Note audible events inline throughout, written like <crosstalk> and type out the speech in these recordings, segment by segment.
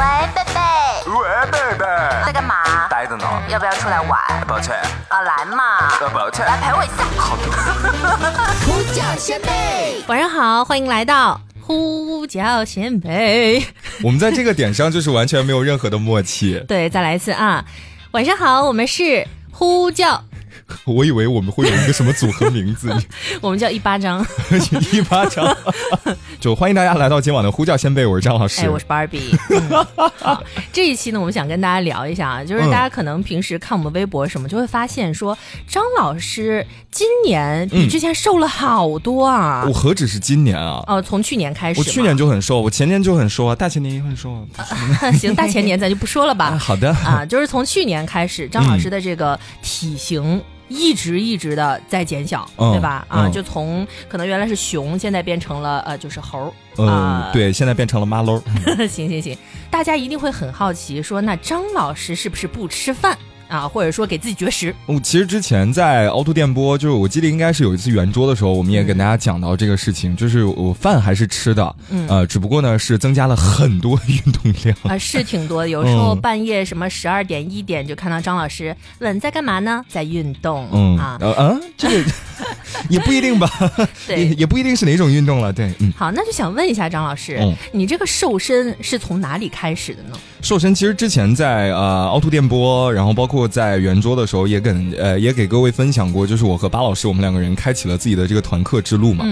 喂，贝贝，喂，贝贝，在干嘛？呆着呢。要不要出来玩？抱歉，啊，来嘛，呃，抱歉。来陪我一下。好的。呼叫先辈，晚上好，欢迎来到呼叫先辈。我们在这个点上就是完全没有任何的默契。对，再来一次啊！晚上好，我们是呼叫，<laughs> 我以为我们会有一个什么组合名字，<laughs> 我们叫一巴掌。<laughs> 一巴掌。就欢迎大家来到今晚的呼叫先辈，我是张老师。哎，我是 Barbie、嗯好，这一期呢，我们想跟大家聊一下啊，就是大家可能平时看我们微博什么，就会发现说张老师今年比之前瘦了好多啊。我何止是今年啊！哦，从去年开始，我去年就很瘦，我前年就很瘦啊，大前年也很瘦啊。行，大前年咱就不说了吧。啊好的啊，就是从去年开始，张老师的这个体型。一直一直的在减小，嗯对吧？啊，嗯就从可能原来是熊，现在变成了呃，就是猴儿。嗯啊，对，现在变成了马喽。<laughs> 行行行，大家一定会很好奇，说那张老师是不是不吃饭啊，或者说给自己绝食？我其实之前在凹凸电波，就是我记得应该是有一次圆桌的时候，我们也跟大家讲到这个事情，就是我饭还是吃的，嗯呃，只不过呢是增加了很多 <laughs> 运动量。啊，是挺多的。有时候嗯半夜什么十二点一点就看到张老师问在干嘛呢？在运动。嗯啊，呃啊，这个 <laughs> 也不一定吧，也对。也不一定是哪种运动了。对，嗯，好，那就想问一下张老师，嗯你这个瘦身是从哪里开始的呢？瘦身其实之前在呃凹凸电波，然后包括在圆桌的时候，也跟呃也给各位分享过，就是我和巴老师我们两个人开启了自己的这个团课之路嘛，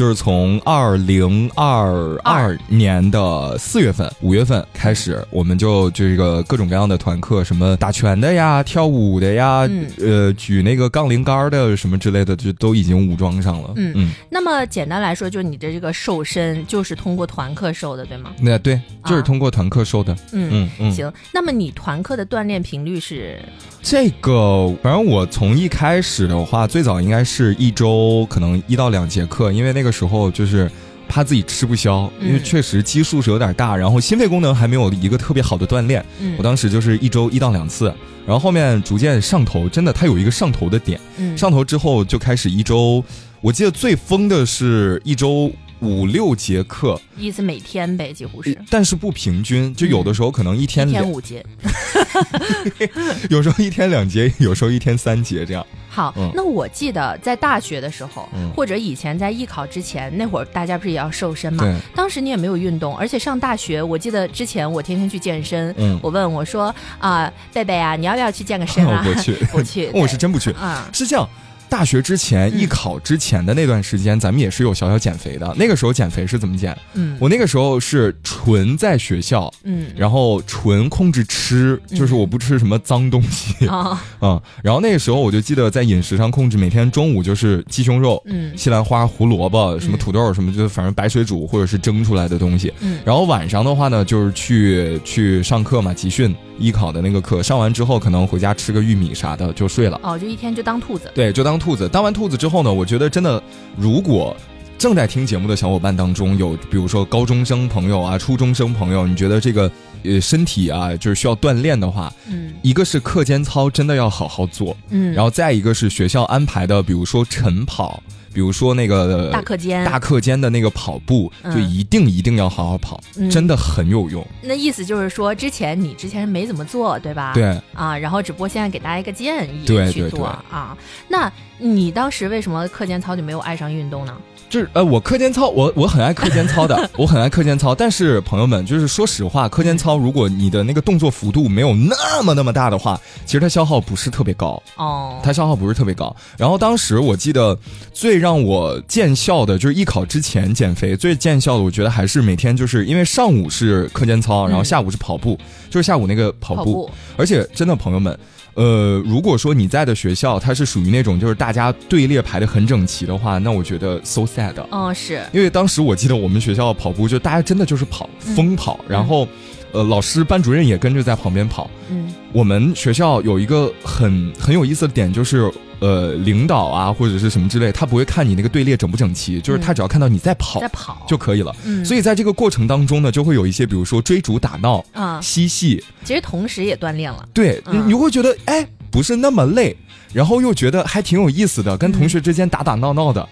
就是从二零二二年的四月份、五月份开始，我们就这个各种各样的团课，什么打拳的呀、跳舞的呀，嗯呃举那个杠铃杆的什么之类的，就都已经武装上了。嗯嗯，那么简单来说，就是你的这个瘦身就是通过团课瘦的，对吗？那对，就是啊通过团课瘦的。嗯。嗯嗯，行，那么你团课的锻炼频率是？这个，反正我从一开始的话，最早应该是一周可能一到两节课，因为那个时候就是怕自己吃不消，嗯。因为确实基数是有点大，然后心肺功能还没有一个特别好的锻炼。嗯。我当时就是一周一到两次，然后后面逐渐上头，真的它有一个上头的点，嗯。上头之后就开始一周，我记得最疯的是一周五六节课，意思每天呗，几乎是但是不平均，就有的时候可能一天一，天五节。<laughs> 有时候一天两节，<laughs> 有时候一天三节这样。好，嗯那我记得在大学的时候，嗯或者以前在艺考之前，那会儿大家不是也要瘦身嘛？对当时你也没有运动，而且上大学，我记得之前我天天去健身。嗯我问我说啊，贝贝啊，你要不要去健个身啊？<laughs> 我不去不去。我是真不去。啊，是这样，大学之前、嗯。艺考之前的那段时间，咱们也是有小小减肥的。那个时候减肥是怎么减？嗯。我那个时候是纯在学校，嗯。然后纯控制吃，就是我不吃什么脏东西。啊 <laughs> 嗯。然后那个时候我就记得在饮食上控制，每天中午就是鸡胸肉、嗯。西兰花、胡萝卜、什么土豆什么，就反正白水煮或者是蒸出来的东西。嗯。然后晚上的话呢，就是去去上课嘛，集训艺考的那个课，上完之后可能回家吃个玉米啥的就睡了。哦，就一天就当兔子。对，就当兔子。当完兔子之后呢，我觉得真的，如果正在听节目的小伙伴当中有，比如说高中生朋友啊、初中生朋友，你觉得这个呃身体啊，就是需要锻炼的话，嗯一个是课间操真的要好好做，嗯，然后再一个是学校安排的，比如说晨跑，比如说那个大课间大课间的那个跑步，嗯就一定一定要好好跑，嗯真的很有用。那意思就是说，之前你之前没怎么做，对吧？。对，啊，然后只不过现在给大家一个建议去做啊。那你当时为什么课间操就没有爱上运动呢？就是呃，我课间操，我我很爱课间操的，<laughs> 我很爱课间操。但是朋友们，就是说实话，课间操如果你的那个动作幅度没有那么那么大的话，其实它消耗不是特别高，哦，它消耗不是特别高。然后当时我记得最让我见效的，就是艺考之前减肥最见效的，我觉得还是每天就是因为上午是课间操，然后下午是跑步，就是下午那个跑步，跑步而且真的朋友们。呃，如果说你在的学校它是属于那种就是大家队列排的很整齐的话，那我觉得 so sad。嗯，是，因为当时我记得我们学校跑步，就大家真的就是跑疯跑，然后，呃，老师班主任也跟着在旁边跑。嗯我们学校有一个很很有意思的点，就是呃，领导啊或者是什么之类，他不会看你那个队列整不整齐，就是他只要看到你在跑在跑就可以了。嗯所以在这个过程当中呢，就会有一些比如说追逐打闹、啊，嬉戏，其实同时也锻炼了。对，嗯你会觉得哎不是那么累，然后又觉得还挺有意思的，跟同学之间打打闹闹的。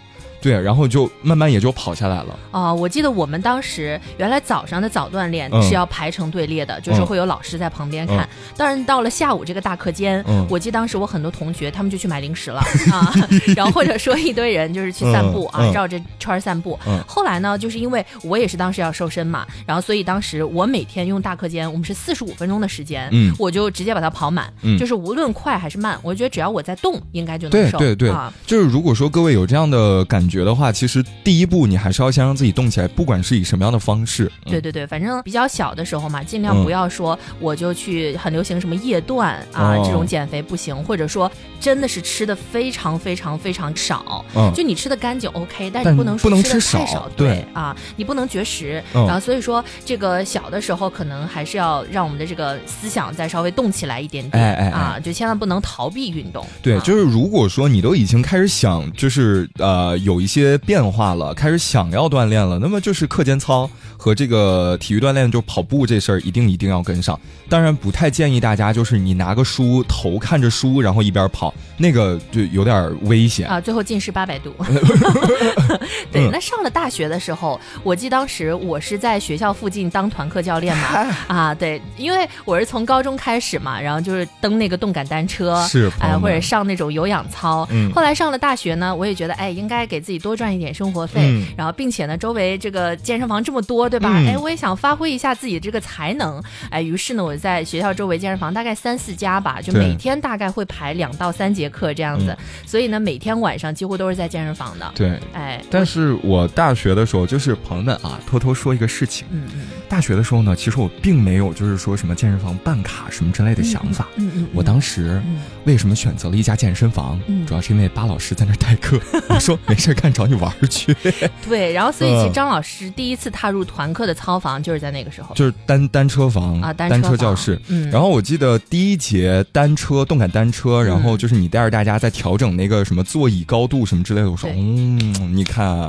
嗯对，然后就慢慢也就跑下来了。哦，我记得我们当时原来早上的早锻炼嗯是要排成队列的，就是嗯会有老师在旁边看嗯。当然到了下午这个大课间，嗯我记得当时我很多同学他们就去买零食了啊，<laughs> 然后或者说一堆人就是去散步啊，绕着圈儿散步。嗯后来呢，就是因为我也是当时要瘦身嘛，然后所以当时我每天用大课间，我们是四十五分钟的时间，嗯我就直接把它跑满，嗯就是无论快还是慢，我觉得只要我在动，应该就能瘦。对对对啊，就是如果说各位有这样的感觉的话，其实第一步你还是要先让自己动起来，不管是以什么样的方式。嗯。对对对，反正比较小的时候嘛，尽量嗯。不要说我就去很流行什么夜断啊、哦。这种减肥不行，或者说真的是吃的非常非常非常少，嗯。就你吃的干净 OK，但但是不能不能说吃太少，对啊，你不能绝食，嗯。然后所以说这个小的时候可能还是要让我们的这个思想再稍微动起来一点点，哎哎哎啊，就千万不能逃避运动，对，啊。就是如果说你都已经开始想，就是呃有一些变化了，开始想要锻炼了，那么就是课间操和这个体育锻炼，就跑步这事儿一定一定要跟上。当然不太建议大家就是你拿个书头看着书，然后一边跑，那个就有点危险。啊，最后近视八百度。<laughs> 对，嗯那上了大学的时候，我记当时我是在学校附近当团课教练嘛，<laughs> 啊，对，因为我是从高中开始嘛，然后就是蹬那个动感单车，哎、是朋友们或者上那种有氧操。嗯后来上了大学呢，我也觉得，哎，应该给自己多赚一点生活费，嗯然后并且呢，周围这个健身房这么多，对吧？嗯哎，我也想发挥一下自己这个才能，哎，于是呢，我在学校周围健身房大概三四家吧，就每天大概会排两到三节课这样子，所以呢，每天晚上几乎都是在健身房的。对，哎，但是我大学的时候，就是朋友们啊，偷偷说一个事情。嗯嗯大学的时候呢，其实我并没有就是说什么健身房办卡什么之类的想法。嗯嗯，我当时嗯为什么选择了一家健身房？嗯主要是因为巴老师在那儿代课，<laughs> 我说没事儿干找你玩去，<laughs> 对，然后所以其实嗯张老师第一次踏入团课的操房就是在那个时候就是单单车房啊，单单车教室。嗯，然后我记得第一节单车动感单车，然后就是你带着大家在调整那个什么座椅高度什么之类的。我说，对嗯，你看啊，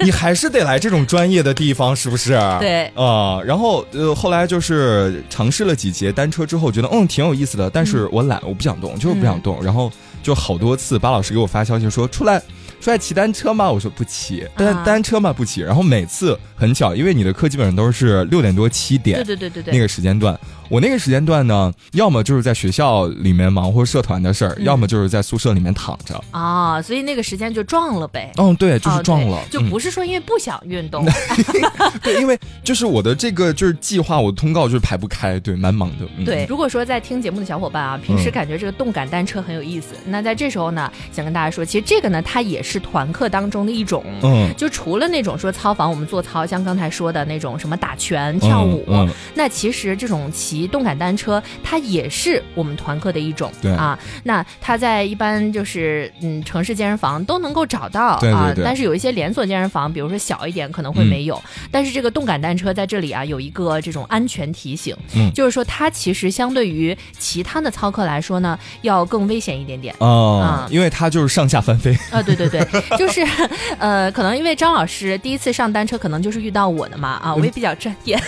你还是得来这种专业的地方，是不是？对啊、然后呃，后来就是尝试了几节单车之后，觉得嗯挺有意思的，但是我懒，我不想动，就是不想动。然后就好多次，巴老师给我发消息说出来。出来骑单车吗？我说不骑，单、啊单车嘛不骑。然后每次很巧，因为你的课基本上都是六点多七点，对对对对对，那个时间段，我那个时间段呢，要么就是在学校里面忙活社团的事儿，嗯要么就是在宿舍里面躺着。啊，所以那个时间就撞了呗。嗯，对，就是撞了，嗯就不是说因为不想运动，<laughs> 对，因为就是我的这个就是计划，我的通告就是排不开，对，蛮忙的。嗯、对，，如果说在听节目的小伙伴啊，平时嗯感觉这个动感单车很有意思，那在这时候呢，想跟大家说，其实这个呢，它也是团课当中的一种。嗯，就除了那种说操房我们做操，像刚才说的那种什么打拳、跳舞，那其实这种骑动感单车，它也是我们团课的一种。对啊，那它在一般就是嗯城市健身房都能够找到啊，但是有一些连锁健身房，比如说小一点可能会没有，但是这个动感单车在这里啊有一个这种安全提醒，嗯就是说它其实相对于其他的操课来说呢，要更危险一点点。啊、啊因为它就是上下翻飞。啊，对对对，就是，呃，可能因为张老师第一次上单车，可能就是遇到我的嘛，啊，我也比较专业，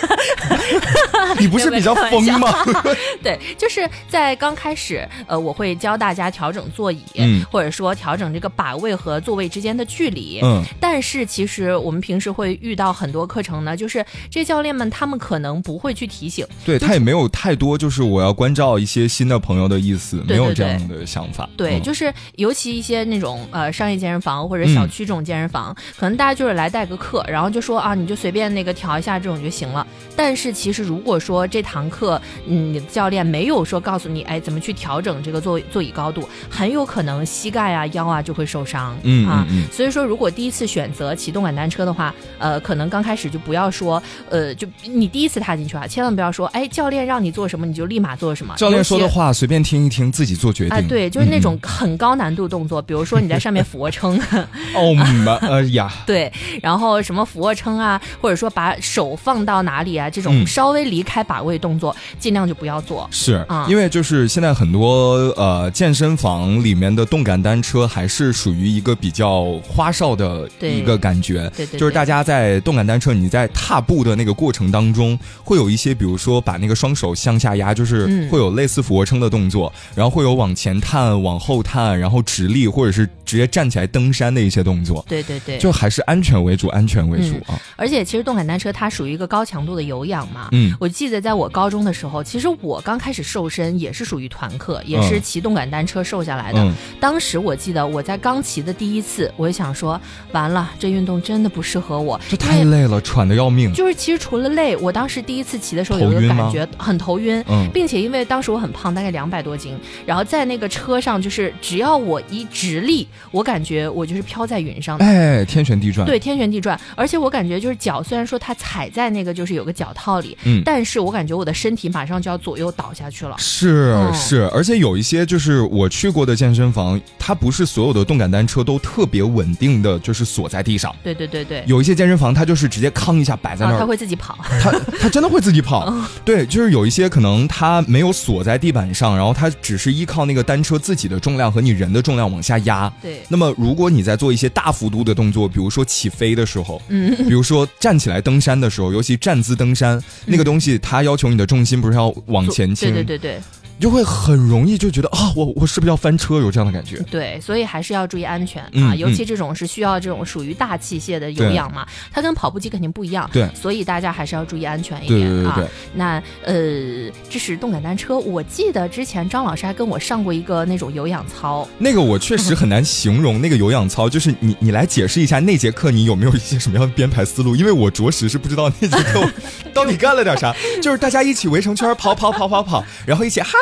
<laughs> 你不是比较疯吗？<laughs> 对，就是在刚开始，呃，我会教大家调整座椅，嗯或者说调整这个把位和座位之间的距离。嗯，但是其实我们平时会遇到很多课程呢，就是这些教练们他们可能不会去提醒，对他也没有太多就是我要关照一些新的朋友的意思，对对没有这样的想法。对，嗯就是尤其一些那种呃商业健身房或者小区这种健身房，可能大家就是来带个课，然后就说啊，你就随便那个调一下这种就行了。但是其实如果说这堂课，嗯，教练没有说告诉你，哎，怎么去调整这个座座椅高度，很有可能膝盖啊、腰啊就会受伤。嗯啊嗯嗯所以说，如果第一次选择骑动感单车的话，呃，可能刚开始就不要说，呃，就你第一次踏进去啊，千万不要说，哎，教练让你做什么你就立马做什么。教练说的话随便听一听，自己做决定。啊，对，就是那嗯种很高难度动作，比如说你在上面俯卧撑，<laughs> 哦妈，哎呀，<laughs> 对，然后什么俯卧撑啊，或者说把手放到哪里啊，这种嗯稍微离开把位动作，尽量就不要做。是、啊。因为就是现在很多呃健身房里面的动感单车还是属于一个比较花哨的一个感觉，对对对就是大家在动感单车你在踏步的那个过程当中，会有一些比如说把那个双手向下压，就是嗯。会有类似俯卧撑的动作，然后会有往前探、往后探，然后直立或者是直接站起来登山的一些动作，对对对，就还是安全为主，安全为主啊。而且其实动感单车它属于一个高强度的有氧嘛。嗯，我记得在我高中的时候，其实我刚开始瘦身也是属于团课，也是骑动感单车瘦下来的。嗯。当时我记得我在刚骑的第一次，我就想说，完了，这运动真的不适合我，这太累了，喘的要命。就是其实除了累，我当时第一次骑的时候有一个感觉很头晕，嗯。并且因为当时我很胖，大概两百多斤，然后在那个车上，就是只要我一直立，我感觉我就是飘在云上的。哎，天旋地转。对，天旋地转，而且我感觉就是脚，虽然说它踩在那个就是有个脚套里，嗯但是我感觉我的身体马上就要左右倒下去了。是嗯是，而且有一些就是我去过的健身房，它不是所有的动感单车都特别稳定的，就是锁在地上。对对对对，有一些健身房，它就是直接康一下摆在那啊，儿，它会自己跑。它它真的会自己跑。<laughs> 嗯对，就是有一些可能它没有锁在地板上，然后它只是依靠那个单车自己的重量和你人的重量往下压。对，那么，如果你在做一些大幅度的动作，比如说起飞的时候，嗯，比如说站起来登山的时候，尤其站姿登山，那个东西它要求你的重心不是要往前倾，对对对对就会很容易就觉得啊，我我是不是要翻车？有这样的感觉。对，所以还是要注意安全啊，嗯尤其这种是需要这种属于大器械的有氧嘛，它跟跑步机肯定不一样。对所以大家还是要注意安全一点啊。那呃，这是动感单车，我记得之前张老师还跟我上过一个那种有氧操。那个我确实很难形容 <laughs> 那个有氧操，就是你你来解释一下那节课你有没有一些什么样的编排思路？因为我着实是不知道那节课 <laughs> 到底干了点啥，就是大家一起围成圈跑跑跑跑跑，然后一起哈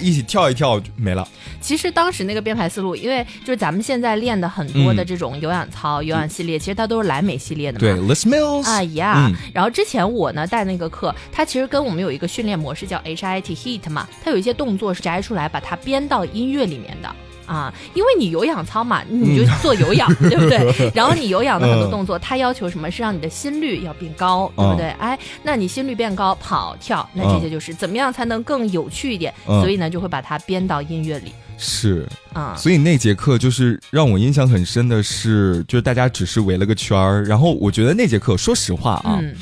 一起跳一跳就没了。其实当时那个编排思路，因为就是咱们现在练的很多的这种有氧操、有氧系列，其实它都是莱美系列的嘛。对，Les Mills 啊呀嗯然后之前我呢带那个课，它其实跟我们有一个训练模式叫 HIT Heat 嘛，它有一些动作是摘出来把它编到音乐里面的。啊，因为你有氧操嘛，你就做有氧，对不对？<laughs> 然后你有氧的很多嗯动作，它要求什么是让你的心率要变高，对不对？哎，那你心率变高，跑跳，那这些就是怎么样才能更有趣一点？嗯所以呢，就会把它编到音乐里是，啊。所以那节课就是让我印象很深的是，就是大家只是围了个圈儿，然后我觉得那节课，说实话啊，嗯，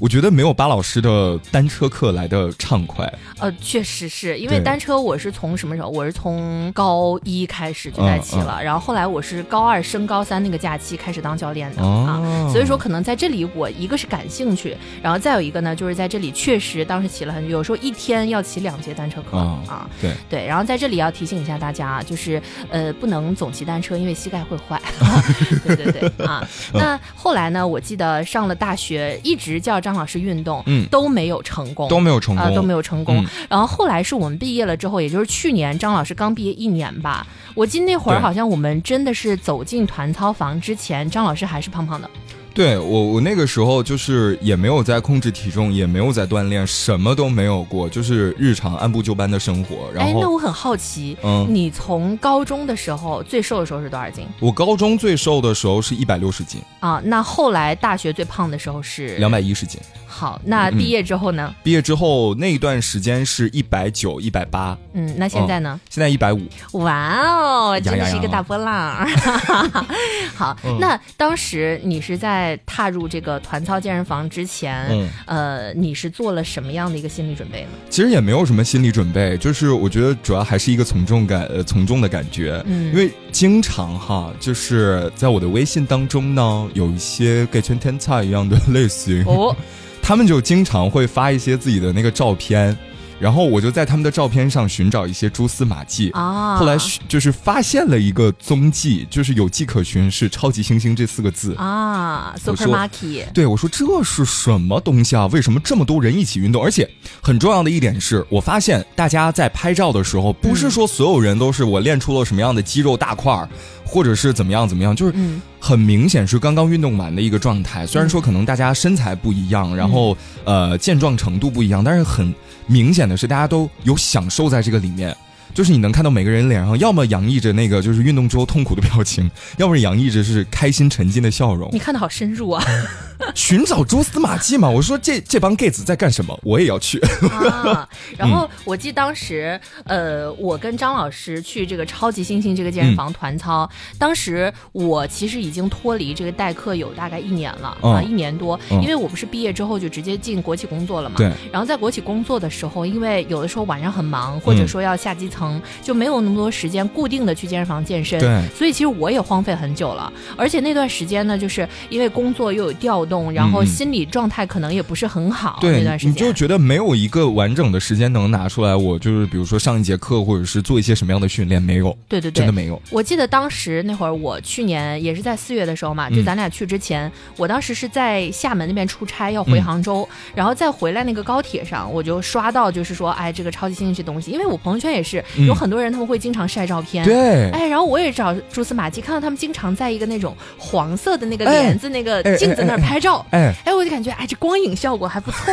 我觉得没有巴老师的单车课来的畅快。呃，确实是因为单车，我是从什么时候？我是从高一开始就在骑嗯了，然后后来我是高二升高三那个假期开始当教练的、哦啊，所以说可能在这里我一个是感兴趣，然后再有一个呢，就是在这里确实当时骑了很久，有时候一天要骑两节单车课、哦啊。对，对，然后在这里要提醒一下大家，就是呃，不能总骑单车，因为膝盖会坏。<laughs> 对对对啊！<laughs> 那后来呢？我记得上了大学，一直叫张老师运动，嗯都没有成功，都没有成功，啊、都没有成功。嗯然后后来是我们毕业了之后，也就是去年张老师刚毕业一年吧。我记得那会儿好像我们真的是走进团操房之前，张老师还是胖胖的。对我，我那个时候就是也没有在控制体重，也没有在锻炼，什么都没有过，就是日常按部就班的生活。然哎，那我很好奇，嗯你从高中的时候最瘦的时候是多少斤我高中最瘦的时候是一百六十斤，啊？那后来大学最胖的时候是两百一十斤。好，那毕业之后呢？毕业之后那一段时间是一百九、一百八，嗯，那现在呢？现在一百五。哇哦，真的是一个大波浪。<laughs> <laughs> 好，嗯那当时你是在踏入这个团操健身房之前，嗯呃，你是做了什么样的一个心理准备呢？其实也没有什么心理准备，就是我觉得主要还是一个从众感，呃，从众的感觉。嗯因为经常哈，就是在我的微信当中呢，有一些盖圈天菜一样的 <laughs> 类型，哦，他们就经常会发一些自己的那个照片，然后我就在他们的照片上寻找一些蛛丝马迹。啊，后来就是发现了一个踪迹，就是有迹可循，是“超级星星”这四个字。啊我，Super 说 Market，对我说：“这是什么东西啊？为什么这么多人一起运动？而且很重要的一点是，我发现大家在拍照的时候，不是说所有人都是我练出了什么样的肌肉大块儿，或者是怎么样怎么样，就是嗯很明显是刚刚运动完的一个状态。虽然说可能大家身材不一样，然后呃健壮程度不一样，但是很明显的是大家都有享受在这个里面。”就是你能看到每个人脸上，要么洋溢着那个就是运动之后痛苦的表情，要么是洋溢着是开心沉浸的笑容。你看的好深入啊！<laughs> 寻找蛛丝马迹嘛。我说这这帮 gay 子在干什么？我也要去。啊，<laughs> 然后我记得当时，呃，我跟张老师去这个超级星星这个健身房团操，当时我其实已经脱离这个代课有大概一年了、嗯啊，一年多，嗯因为我不是毕业之后就直接进国企工作了嘛。对。然后在国企工作的时候，因为有的时候晚上很忙，或者说要下基层，层，就没有那么多时间固定的去健身房健身。对所以其实我也荒废很久了，而且那段时间呢，就是因为工作又有调动，然后心理状态可能也不是很好。对那段，时间你就觉得没有一个完整的时间能拿出来，我就是比如说上一节课，或者是做一些什么样的训练，没有，对对对，真的没有。我记得当时那会儿，我去年也是在四月的时候嘛，就嗯咱俩去之前，我当时是在厦门那边出差，要回嗯杭州，然后再回来那个高铁上，我就刷到就是说，哎，这个超级星星这东西，因为我朋友圈也是、嗯有很多人他们会经常晒照片，对，哎，然后我也找蛛丝马迹，看到他们经常在一个那种黄色的那个哎。帘子、那个哎镜子那儿拍照。哎，哎，我就感觉哎，这光影效果还不错，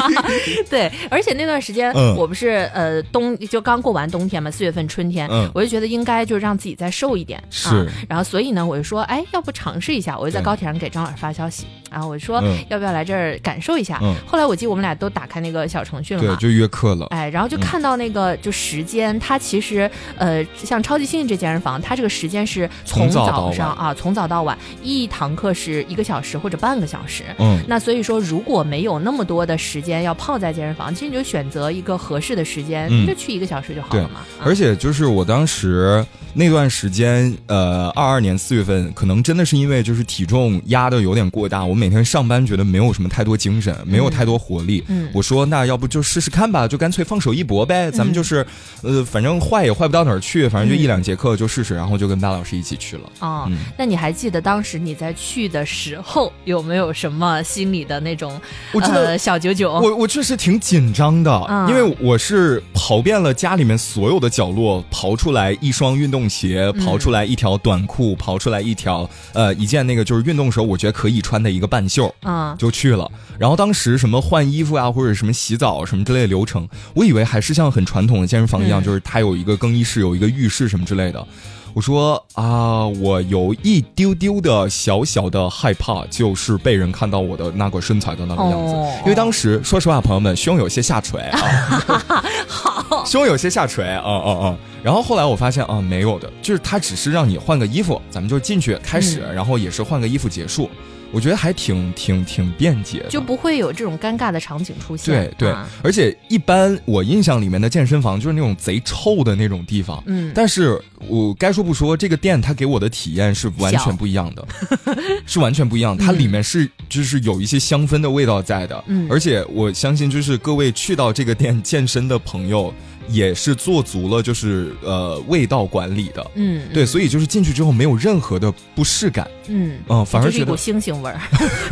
<laughs> 对，而且那段时间、嗯。我不是呃冬就刚过完冬天嘛，四月份春天，嗯。我就觉得应该就让自己再瘦一点，是。啊，然后所以呢，我就说，哎，要不尝试一下，我就在高铁上给张老师发消息，然后我说、嗯。要不要来这儿感受一下，嗯。后来我记得我们俩都打开那个小程序了对，嘛，就约课了。哎，然后就看到那个就时间，它其实呃，像超级星星这健身房，它这个时间是从从早上啊，从早到晚，一堂课是一个小时或者半个小时。嗯，那所以说，如果没有那么多的时间要泡在健身房，其实你就选择一个合适的时间，就去一个小时就好了嘛。啊。而且就是我当时那段时间，呃，二二年四月份，可能真的是因为就是体重压的有点过大，我每天上班觉得没有什么太多精神，没有太多活力。嗯我说那要不就试试看吧，就干脆放手一搏呗，咱们就是，呃，反正坏也坏不到哪儿去，反正就一两节课就试试，然后就跟巴老师一起去了。哦，嗯那你还记得当时你在去的时候有没有什么心里的那种呃小九九？我我确实挺紧张的，嗯因为我是跑遍了家里面所有的角落，刨出来一双运动鞋，嗯刨出来一条短裤，刨出来一条呃一件那个就是运动时候我觉得可以穿的一个半袖，啊就去了。然后当时什么换衣服啊，或者什么洗澡什么之类的流程，我以为还是像很传统的健身房一样，嗯就是它有一个更衣室，有一个浴室什么之类的。我说啊，我有一丢丢的小小的害怕，就是被人看到我的那个身材的那个样子。哦因为当时说实话，朋友们胸有些下垂啊，<laughs> <laughs> 好，胸有些下垂啊啊啊！然后后来我发现啊，没有的，就是他只是让你换个衣服，咱们就进去开始，嗯然后也是换个衣服结束。我觉得还挺挺挺便捷的，就不会有这种尴尬的场景出现。对对啊，而且一般我印象里面的健身房就是那种贼臭的那种地方，嗯但是我该说不说，这个店它给我的体验是完全不一样的，<laughs> 是完全不一样。它里面是就是有一些香氛的味道在的，嗯而且我相信就是各位去到这个店健身的朋友。也是做足了，就是呃味道管理的，嗯，对，所以就是进去之后没有任何的不适感，嗯。嗯，反而是一股星星味儿。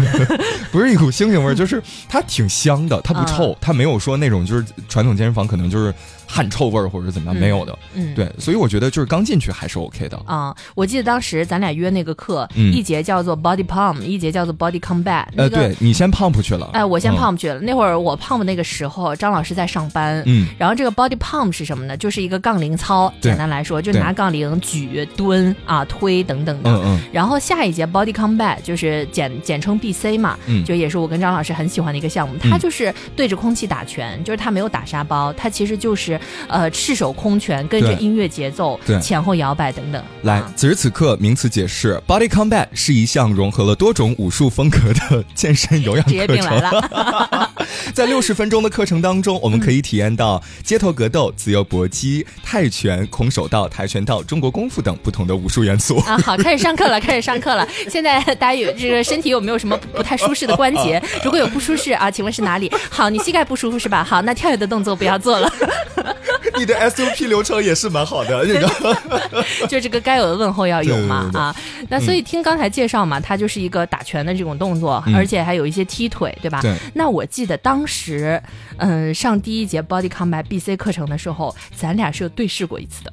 <laughs> 不是一股星星味儿，就是它挺香的，它不臭，啊它没有说那种就是传统健身房可能就是汗臭味儿或者怎么样，嗯没有的。嗯，。对，所以我觉得就是刚进去还是 OK 的。啊、我记得当时咱俩约那个课，嗯一节叫做 Body Pump，一节叫做 Body Combat。那呃，对你先 pump 去了，哎，我先嗯 pump 去了。那会儿我 pump 那个时候，张老师在上班。嗯，然后这个 body pump 是什么呢？就是一个杠铃操，简单来说，就拿杠铃举、蹲啊、推等等的。嗯嗯然后下一节 Body Combat 就是简简称 BC 嘛，嗯就也是我跟张老师很喜欢的一个项目。它就是对着空气打拳，就是它没有打沙包，它其实就是呃赤手空拳，跟着音乐节奏对前后摇摆等等。来啊，此时此刻名词解释：Body Combat 是一项融合了多种武术风格的健身有氧 <laughs> 职业课程。病来了。<laughs> 在六十分钟的课程当中，我们可以体验到街头格斗、自由搏击、泰拳、空手道、跆拳道、中国功夫等不同的武术元素。啊，好，开始上课了，<laughs> 开始上课了。现在大家有这个身体有没有什么不太舒适的关节？如果有不舒适啊，请问是哪里？好，你膝盖不舒服是吧？好，那跳跃的动作不要做了。<laughs> 你的 SOP 流程也是蛮好的，这个 <laughs> 就这个该有的问候要有嘛啊。那所以听刚才介绍嘛，它就是一个打拳的这种动作，嗯而且还有一些踢腿，对吧？对那我记得当时，嗯，上第一节 Body Combat BC 课程的时候，咱俩是有对视过一次的。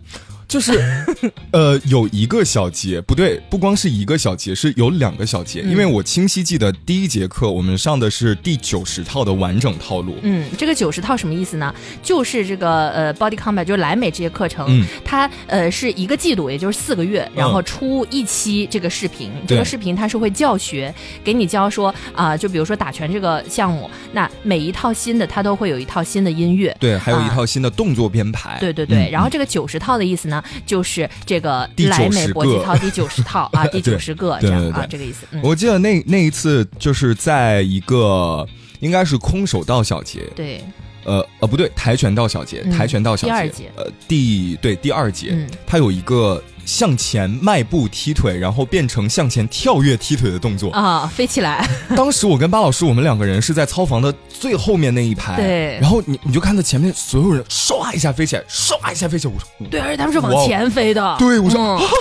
就是，<laughs> 呃，有一个小节不对，不光是一个小节，是有两个小节，嗯因为我清晰记得第一节课我们上的是第九十套的完整套路。嗯，这个九十套什么意思呢？就是这个呃，Body Combat 就是莱美这些课程，嗯它呃是一个季度，也就是四个月，然后出一期这个视频。这个视频它是会教学，给你教说啊、就比如说打拳这个项目，那每一套新的它都会有一套新的音乐。对，还有一啊套新的动作编排。对对对，嗯然后这个九十套的意思呢，就是这个第莱美90个搏击操第九十套啊，<laughs> 第九十个这样啊这个意思。嗯，我记得那那一次就是在一个应该是空手道小节，对，呃呃不对，跆拳道小节，嗯跆拳道小节，第二节。呃第对第二节，嗯。它有一个向前迈步踢腿，然后变成向前跳跃踢腿的动作。啊，飞起来，<laughs> <laughs> 当时我跟巴老师，我们两个人是在操房的最后面那一排，对然后你你就看到前面所有人唰一下飞起来，唰一下飞起来，我说对，而且他们是往前飞的，对我说嗯。<laughs>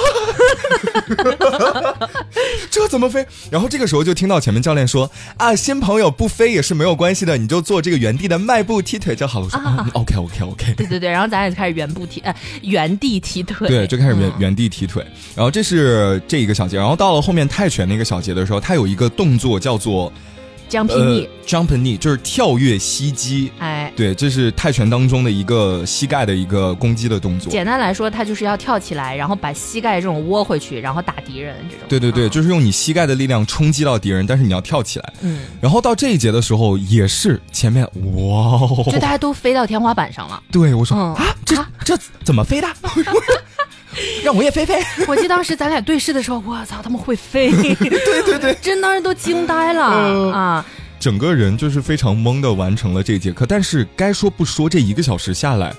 这怎么飞？然后这个时候就听到前面教练说啊，新朋友不飞也是没有关系的，你就做这个原地的迈步踢腿就好了。我说、啊。嗯 OK OK OK，对对对，然后咱俩就开始原步踢，呃，原地踢腿，对，就开始原、嗯原地踢腿。然后这是这一个小节，然后到了后面泰拳那个小节的时候，它有一个动作叫做，jump knee，就是跳跃膝击。哎。对，这是泰拳当中的一个膝盖的一个攻击的动作。简单来说，它就是要跳起来，然后把膝盖这种窝回去，然后打敌人这种。对对对，嗯就是用你膝盖的力量冲击到敌人，但是你要跳起来。嗯，然后到这一节的时候，也是前面哇哦，就大家都飞到天花板上了。对我说、嗯啊，这啊这怎么飞的？<laughs> <laughs> 让我也飞飞。<laughs> 我记得当时咱俩对视的时候，我操，他们会飞！对 <laughs> 对对，真当时都惊呆了、嗯啊！整个人就是非常懵的完成了这节课，但是该说不说，这一个小时下来，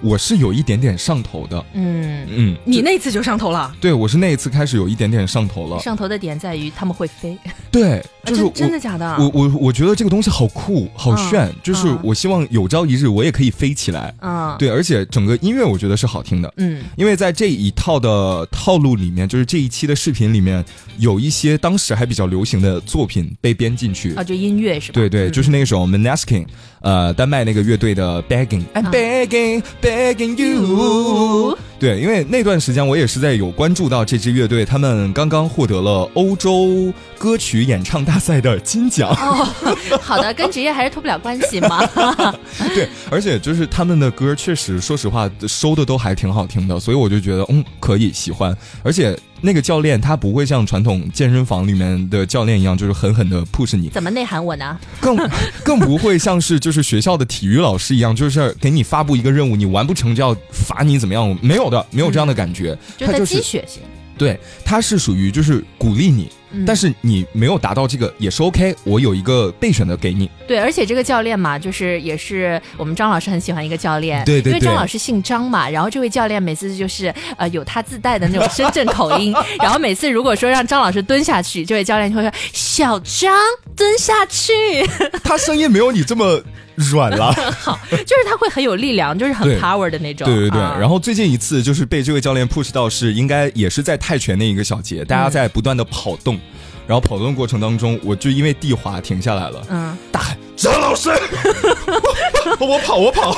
我是有一点点上头的。嗯，嗯，你那次就上头了。对我是那一次开始有一点点上头了。上头的点在于他们会飞，<laughs> 对，就是啊真真的假的？我我我觉得这个东西好酷，好炫，嗯就是嗯我希望有朝一日我也可以飞起来。嗯，对，而且整个音乐我觉得是好听的。嗯因为在这一套的套路里面，就是这一期的视频里面，有一些当时还比较流行的作品被编进去。啊，就音乐是吧？对对，嗯就是那首 Maneskin，呃，丹麦那个乐队的 Begging，I'm 啊 begging begging you。对，因为那段时间我也是在有关注到这支乐队，他们刚刚获得了欧洲歌曲演唱大赛的金奖。哦，<laughs> 好的，跟职业还是脱不了关系嘛。<laughs> 对，而且就是他们的歌，确实说实话收的都还挺好听的，所以我就觉得嗯可以喜欢。而且那个教练他不会像传统健身房里面的教练一样，就是狠狠的 push 你，怎么内涵我呢？更更不会像是就是学校的体育老师一样，就是给你发布一个任务，你完不成就要罚你怎么样？没有的，没有这样的感觉。他就是。对，他是属于就是鼓励你，嗯但是你没有达到这个也是 OK，我有一个备选的给你。对，而且这个教练嘛，就是也是我们张老师很喜欢一个教练，对对对因为张老师姓张嘛，然后这位教练每次就是呃有他自带的那种深圳口音，然后每次如果说让张老师蹲下去，这位教练就会说小张蹲下去，<laughs> 他声音没有你这么软了。好，就是他会很有力量，就是很 power 的那种，对对对，啊。然后最近一次就是被这位教练 push 到是应该也是在泰拳那一个小节，大家在不断的跑动，然后跑动过程当中，我就因为地滑停下来了，嗯，大喊张老师，我 <laughs> 我跑我跑，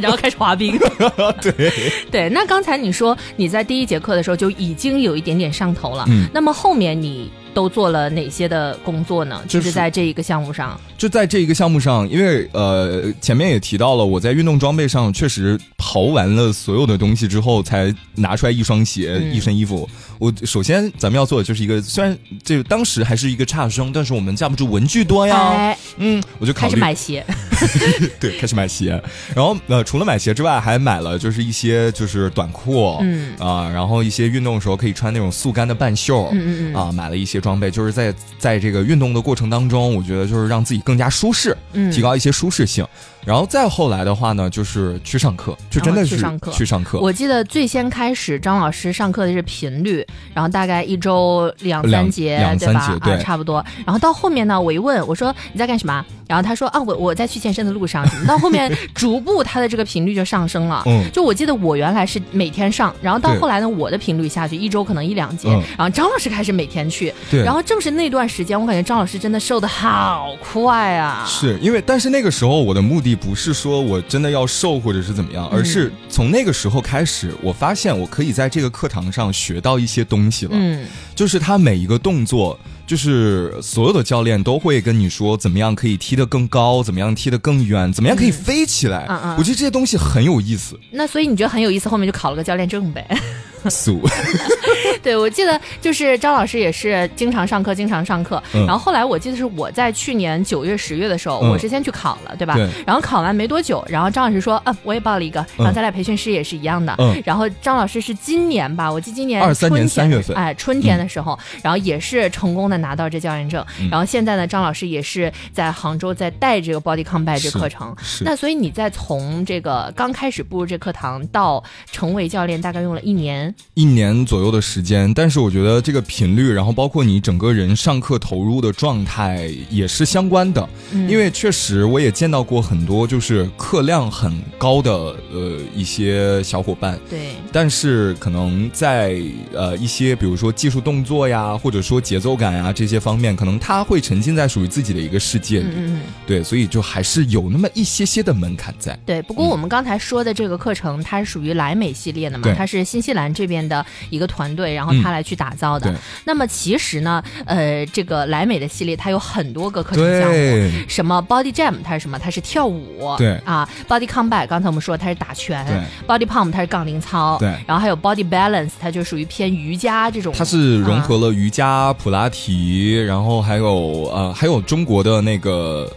然后开始滑冰。<laughs> 对，对，那刚才你说你在第一节课的时候就已经有一点点上头了，嗯。那么后面你都做了哪些的工作呢？就就是是在这一个项目上，就在这一个项目上，因为呃前面也提到了，我在运动装备上确实刨完了所有的东西之后，才拿出来一双鞋、嗯。一身衣服。我首先咱们要做的就是一个，虽然这个当时还是一个差生，但是我们架不住文具多呀。哎，嗯，我就考开始买鞋，<laughs> 对，开始买鞋，然后呃，除了买鞋之外，还买了就是一些就是短裤，嗯。啊，然后一些运动的时候可以穿那种速干的半袖，嗯嗯嗯。啊，买了一些装备，就是在在这个运动的过程当中，我觉得就是让自己更加舒适，嗯提高一些舒适性。然后再后来的话呢，就是去上课，就真的是哦去上课去上课我记得最先开始张老师上课的是频率，然后大概一周两两三节，两对吧？三节对啊，差不多。然后到后面呢，我一问我说你在干什么？然后他说啊，我我在去健身的路上。到后面 <laughs> 逐步他的这个频率就上升了。嗯就我记得我原来是每天上，然后到后来呢，我的频率下去，一周可能一两节。嗯然后张老师开始每天去，对然后正是那段时间，我感觉张老师真的瘦的好快啊！是因为，但是那个时候我的目的不是说我真的要瘦或者是怎么样，而是从那个时候开始，我发现我可以在这个课堂上学到一些东西了。嗯，就是他每一个动作，就是所有的教练都会跟你说怎么样可以踢得更高，怎么样踢得更远，怎么样可以飞起来。嗯嗯我觉得这些东西很有意思。那所以你觉得很有意思，后面就考了个教练证呗？<laughs> 俗，<laughs> 对，我记得就是张老师也是经常上课，经常上课。嗯然后后来我记得是我在去年九月、十月的时候，嗯我是先去考了，对吧？对然后考完没多久，然后张老师说，嗯，我也报了一个，然后咱俩培训师也是一样的。嗯然后张老师是今年吧，我记今年二三年春天3月份哎，春天的时候，然后也是成功的拿到这教练证。嗯然后现在呢，张老师也是在杭州在带这个 Body Combat 这是课程。那所以你在从这个刚开始步入这课堂到成为教练，大概用了一年。一年左右的时间，但是我觉得这个频率，然后包括你整个人上课投入的状态也是相关的，嗯。因为确实我也见到过很多就是课量很高的呃一些小伙伴，对，但是可能在呃一些比如说技术动作呀，或者说节奏感呀这些方面，可能他会沉浸在属于自己的一个世界里，嗯。对，所以就还是有那么一些些的门槛在。对，不过我们刚才说的这个课程，它是属于莱美系列的嘛，它是新西兰这边的一个团队，然后嗯他来去打造的。对那么其实呢，呃，这个莱美的系列它有很多个课程项目。对，什么 body jam 它是什么？它是跳舞。对啊，body combat 刚才我们说它是打拳。对，body pump 它是杠铃操。对然后还有 body balance 它就属于偏瑜伽这种。它是融啊合了瑜伽、普拉提，然后还有呃，还有中国的那个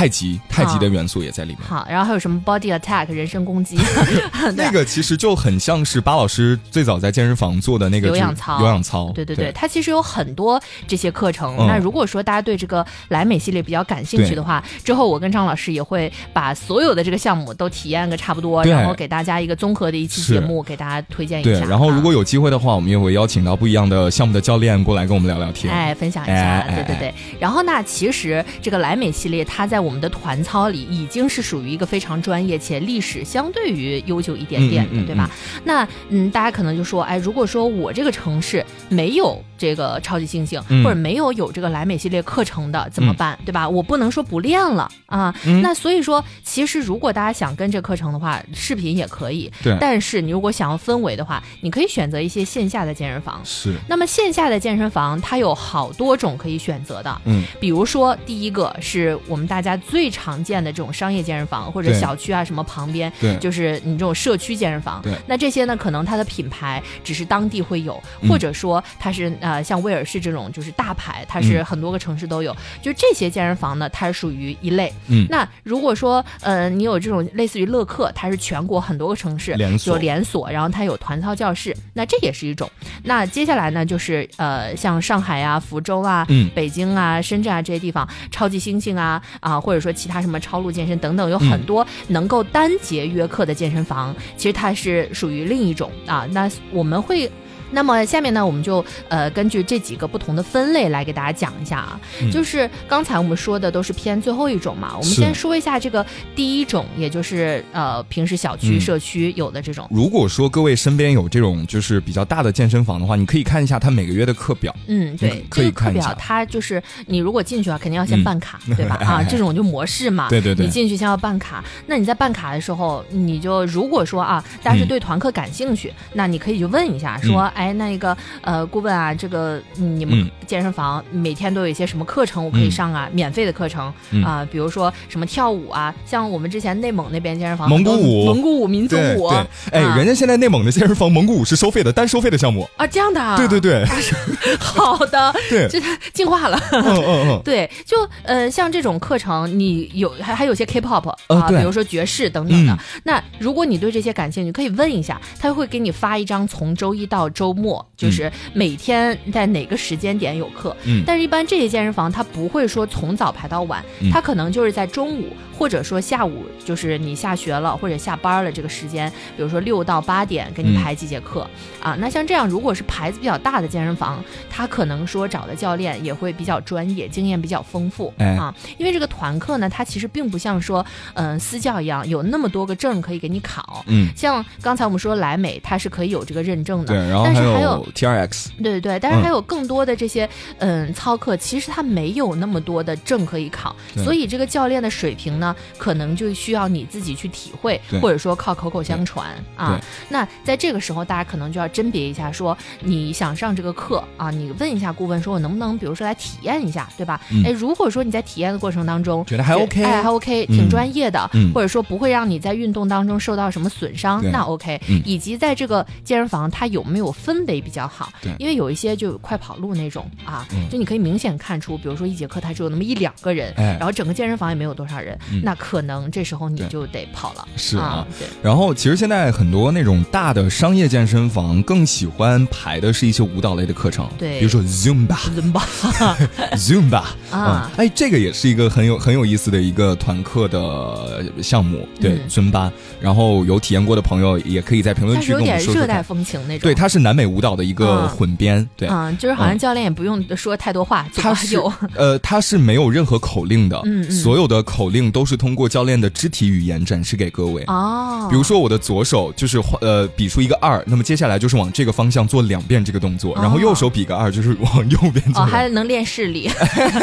太极，太极的元素也在里面。好，然后还有什么 body attack 人身攻击。<laughs> 那个其实就很像是巴老师最早在健身房做的那个有氧操有氧操，对对对，它其实有很多这些课程。嗯那如果说大家对这个莱美系列比较感兴趣的话，之后我跟张老师也会把所有的这个项目都体验个差不多，然后给大家一个综合的一期节目，给大家推荐一下。，对然后如果啊有机会的话，我们也会邀请到不一样的项目的教练过来跟我们聊聊天。哎，分享一下，对对对。然后那，其实这个莱美系列，它在我们的团操里已经是属于一个非常专业且历史相对于悠久一点点的，嗯嗯嗯对吧？那嗯，大家可能就说，哎，如果说我这个城市没有这个超级猩猩，嗯或者没有有这个莱美系列课程的，怎么办？对吧？我不能说不练了啊。嗯那所以说，其实如果大家想跟这课程的话，视频也可以。对但是你如果想要氛围的话，你可以选择一些线下的健身房。是，那么线下的健身房，它有好多种可以选择的。嗯，比如说，第一个是我们大家最常见的这种商业健身房，或者小区啊什么旁边，对就是你这种社区健身房。对那这些呢，可能它的品牌只是当地会有，嗯或者说它是呃像威尔士这种就是大牌，它是嗯很多个城市都有。就这些健身房呢，它是属于一类。嗯那如果说呃你有这种类似于乐客，它是全国很多个城市有连锁，然后它有团操教室，那这也是一种。那接下来呢，就是呃，像上海啊、福州啊、嗯北京啊、深圳啊这些地方，超级猩猩啊啊，或者说其他什么超路健身等等，有很多能够单节约课的健身房，其实它是属于另一种啊。那我们会。那么下面呢，我们就呃根据这几个不同的分类来给大家讲一下啊，嗯。就是刚才我们说的都是偏最后一种嘛，我们先说一下这个第一种，也就是呃平时小区、嗯。社区有的这种，如果说各位身边有这种就是比较大的健身房的话，你可以看一下他每个月的课表。嗯，对，可以这个课看一下。表它就是你如果进去啊，肯定要先嗯。办卡，对吧？<laughs> 啊，这种就模式嘛。对对对。你进去先要办卡，那你在办卡的时候，你就如果说啊，大家是嗯。对团课感兴趣，那你可以去问一下，说，哎，那个呃，顾问啊，这个嗯你们嗯。健身房每天都有一些什么课程我可以嗯上啊？免费的课程嗯。啊，比如说什么跳舞啊，像我们之前内蒙那边健身房，蒙古舞。蒙古舞、民族舞对对，哎，啊。人家现在内蒙的健身房蒙古舞是收费的，单收费的项目。啊，这样的啊，对对对，<laughs> 好的，对。这进化了。嗯嗯嗯，<laughs> 对，就呃，像这种课程，你有还还有些 K-pop 啊、呃比如说爵士等等的。嗯。那如果你对这些感兴趣，可以问一下，他会给你发一张从周一到周末，就是每天在哪个时间点有课。嗯但是，一般这些健身房它不会说从早排到晚，嗯它可能就是在中午或者说下午，就是你下学了或者下班了这个时间，比如说六到八点给你嗯排几节课、啊。那像这样，如果是牌子比较大的健身房，他可能说找的教练也会比较专业，经验比较丰富、哎啊。因为这个团课呢，它其实并不像说嗯、私教一样有那么多个证可以给你考。嗯，像刚才我们说莱美，它是可以有这个认证的，对，然后还有 TRX，对对对，但是嗯还有更多的这些嗯操课，其实它没有那么多的证可以考，所以这个教练的水平呢，可能就需要你自己去体会，或者说靠口口相传啊。那在这个时候，大家可能就要甄别一下，说你想上这个课啊，你问一下顾问，说我能不能比如说来体验一下，对吧？嗯。哎，如果说你在体验的过程当中觉得还 OK 哎还 OK，嗯挺专业的，嗯。或者说不会让你在运动当中受到什么损伤，对。那 OK、嗯。以及在这个健身房它有没有氛氛围比较好。对因为有一些就快跑路那种啊，嗯就你可以明显看出，比如说一节课它只有那么一两个人，哎然后整个健身房也没有多少人，嗯那可能这时候你就得跑了。是啊啊，对。然后其实现在很多那种大的商业健身房更喜欢排的是一些舞蹈类的课程，对比如说 Zumba。伦巴 <laughs> <laughs> Zumba 啊嗯，哎，这个也是一个很有很有意思的一个团课的项目，对嗯，Zumba。然后有体验过的朋友也可以在评论区跟我们点热带。风情那种。对，它是南美舞蹈的一个嗯混编，对，嗯，就是好像嗯教练也不用说太多话，嘴它是。呃，他是没有任何口令的，嗯嗯所有的口令都是通过教练的肢体语言展示给各位。哦，比如说我的左手就是呃比出一个二，那么接下来就是往这个方向做两遍这个动作，哦然后右手比个二，就是往右边做哦，还能练视力。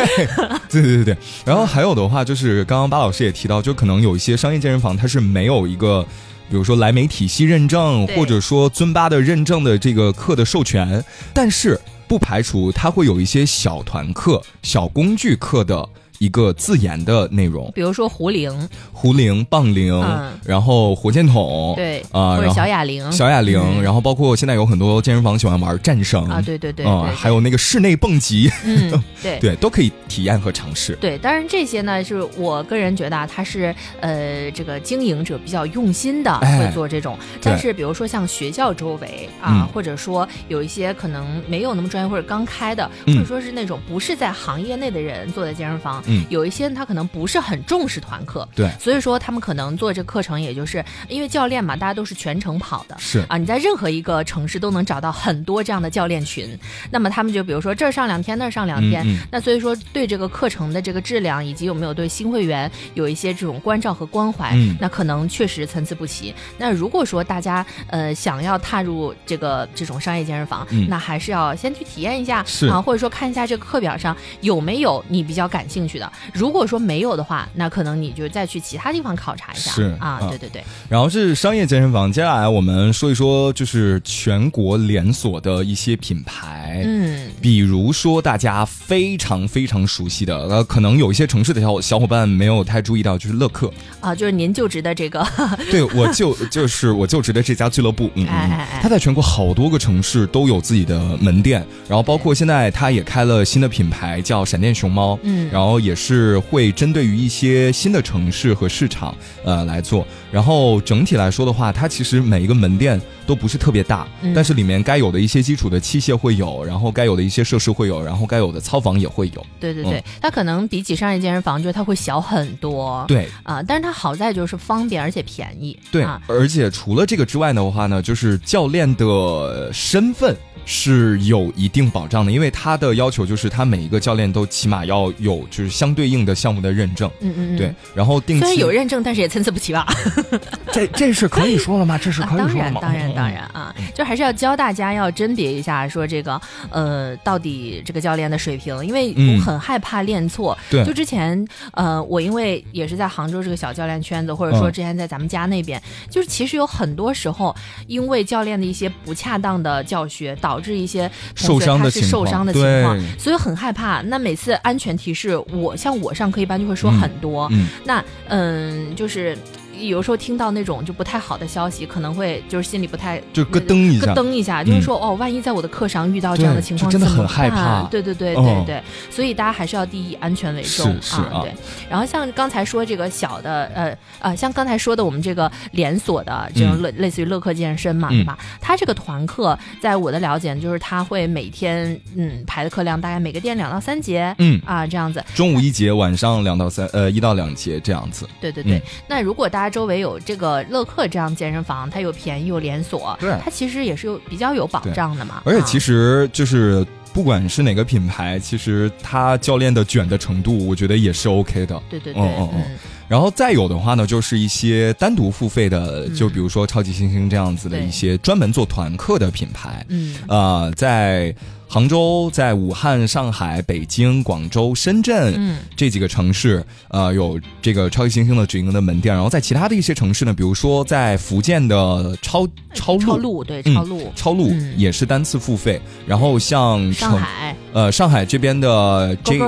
<laughs> 对对对对，然后还有的话就是刚刚巴老师也提到，就可能有一些商业健身房它是没有一个。比如说莱美体系认证，或者说尊巴的认证的这个课的授权，但是不排除它会有一些小团课、小工具课的一个自研的内容，比如说壶铃，壶铃、棒铃，嗯。然后火箭筒，对，啊、或者小哑铃，小哑铃，嗯。然后包括现在有很多健身房喜欢玩战绳啊，对对对。啊对，还有那个室内蹦极，嗯，<laughs> 对。对，都可以体验和尝试。对，当然这些呢，是我个人觉得啊，它是呃，这个经营者比较用心的哎。会做这种。但是比如说像学校周围啊，嗯。或者说有一些可能没有那么专业或者刚开的，嗯。或者说是那种不是在行业内的人做的健身房，嗯。有一些他可能不是很重视团课，对。所以说他们可能做这课程，也就是因为教练嘛，大家都是全程跑的，是。啊，你在任何一个城市都能找到很多这样的教练群。那么他们就比如说这儿上两天，那儿上两天，嗯嗯。那所以说对这个课程的这个质量以及有没有对新会员有一些这种关照和关怀，嗯。那可能确实参差不齐。那如果说大家呃想要踏入这个这种商业健身房，嗯。那还是要先去体验一下是。啊，或者说看一下这个课表上有没有你比较感兴趣的。如果说没有的话，那可能你就再去其他地方考察一下。是啊，啊对对对，然后是商业健身房，接下来我们说一说就是全国连锁的一些品牌，嗯，比如说大家非常非常熟悉的，呃，可能有一些城市的小小伙伴没有太注意到，就是乐客。啊，就是您就职的这个，对我就就是我就职的这家俱乐部，嗯嗯嗯哎哎哎，它在全国好多个城市都有自己的门店，然后包括现在它也开了新的品牌叫闪电熊猫，嗯然后也是会针对于一些新的城市和市场呃来做，然后整体来说的话，它其实每一个门店都不是特别大，嗯但是里面该有的一些基础的器械会有，然后该有的一些设施会有，然后该有的操房也会有，对对对，它可能比起商业健身房，就是它会小很多。对。啊，但是它好在就是方便而且便宜。对，啊，而且除了这个之外的话呢，就是教练的身份是有一定保障的，因为他的要求就是他每一个教练都起码要有就是相对应的项目的认证，嗯嗯嗯，对，，然后定期虽然有认证，但是也参差不齐吧。<laughs> 这这是可以说了吗？<laughs> 这是啊可以说了吗？当然，当然，嗯当然啊，就还是要教大家要甄别一下，说这个呃，到底这个教练的水平，因为很害怕练错。对就之前呃，我因为也是在杭州这个小教练圈子，或者说嗯之前在咱们家那边，就是其实有很多时候，因为教练的一些不恰当的教学，导致一些他是伤的情况受伤的情况，对。所以很害怕。那每次安全提示，我像我上课一般就会说嗯。很多，嗯。那嗯，就是有时候听到那种就不太好的消息，可能会就是心里不太就咯噔一下咯噔一下，就是说哦，万一在我的课上遇到这样的情况，真的很害怕对对对哦对对，所以大家还是要第一安全为重啊对，然后像刚才说这个小的呃呃，像刚才说的我们这个连锁的这种嗯类类似于乐客健身嘛，嗯对吧？他这个团课，在我的了解就是他会每天嗯排的课量大概每个店两到三节，嗯，啊这样子，中午一节，晚上两到三呃一到两节这样子。对对对，嗯那如果大家周围有这个乐客这样健身房，它又便宜又连锁，对它其实也是有比较有保障的嘛。而且其实、就是不管是哪个品牌，其实他教练的卷的程度，我觉得也是 OK 的。对对对，嗯嗯嗯然后再有的话呢，就是一些单独付费的，就比如说超级星星这样子的一些专门做团课的品牌。嗯呃，在杭州、在武汉、上海、北京、广州、深圳，嗯。这几个城市，呃，有这个超级星星的直营的门店。然后在其他的一些城市呢，比如说在福建的超超路，超路对嗯超路，超路嗯。也是单次付费。然后像上海。呃上海这边的 J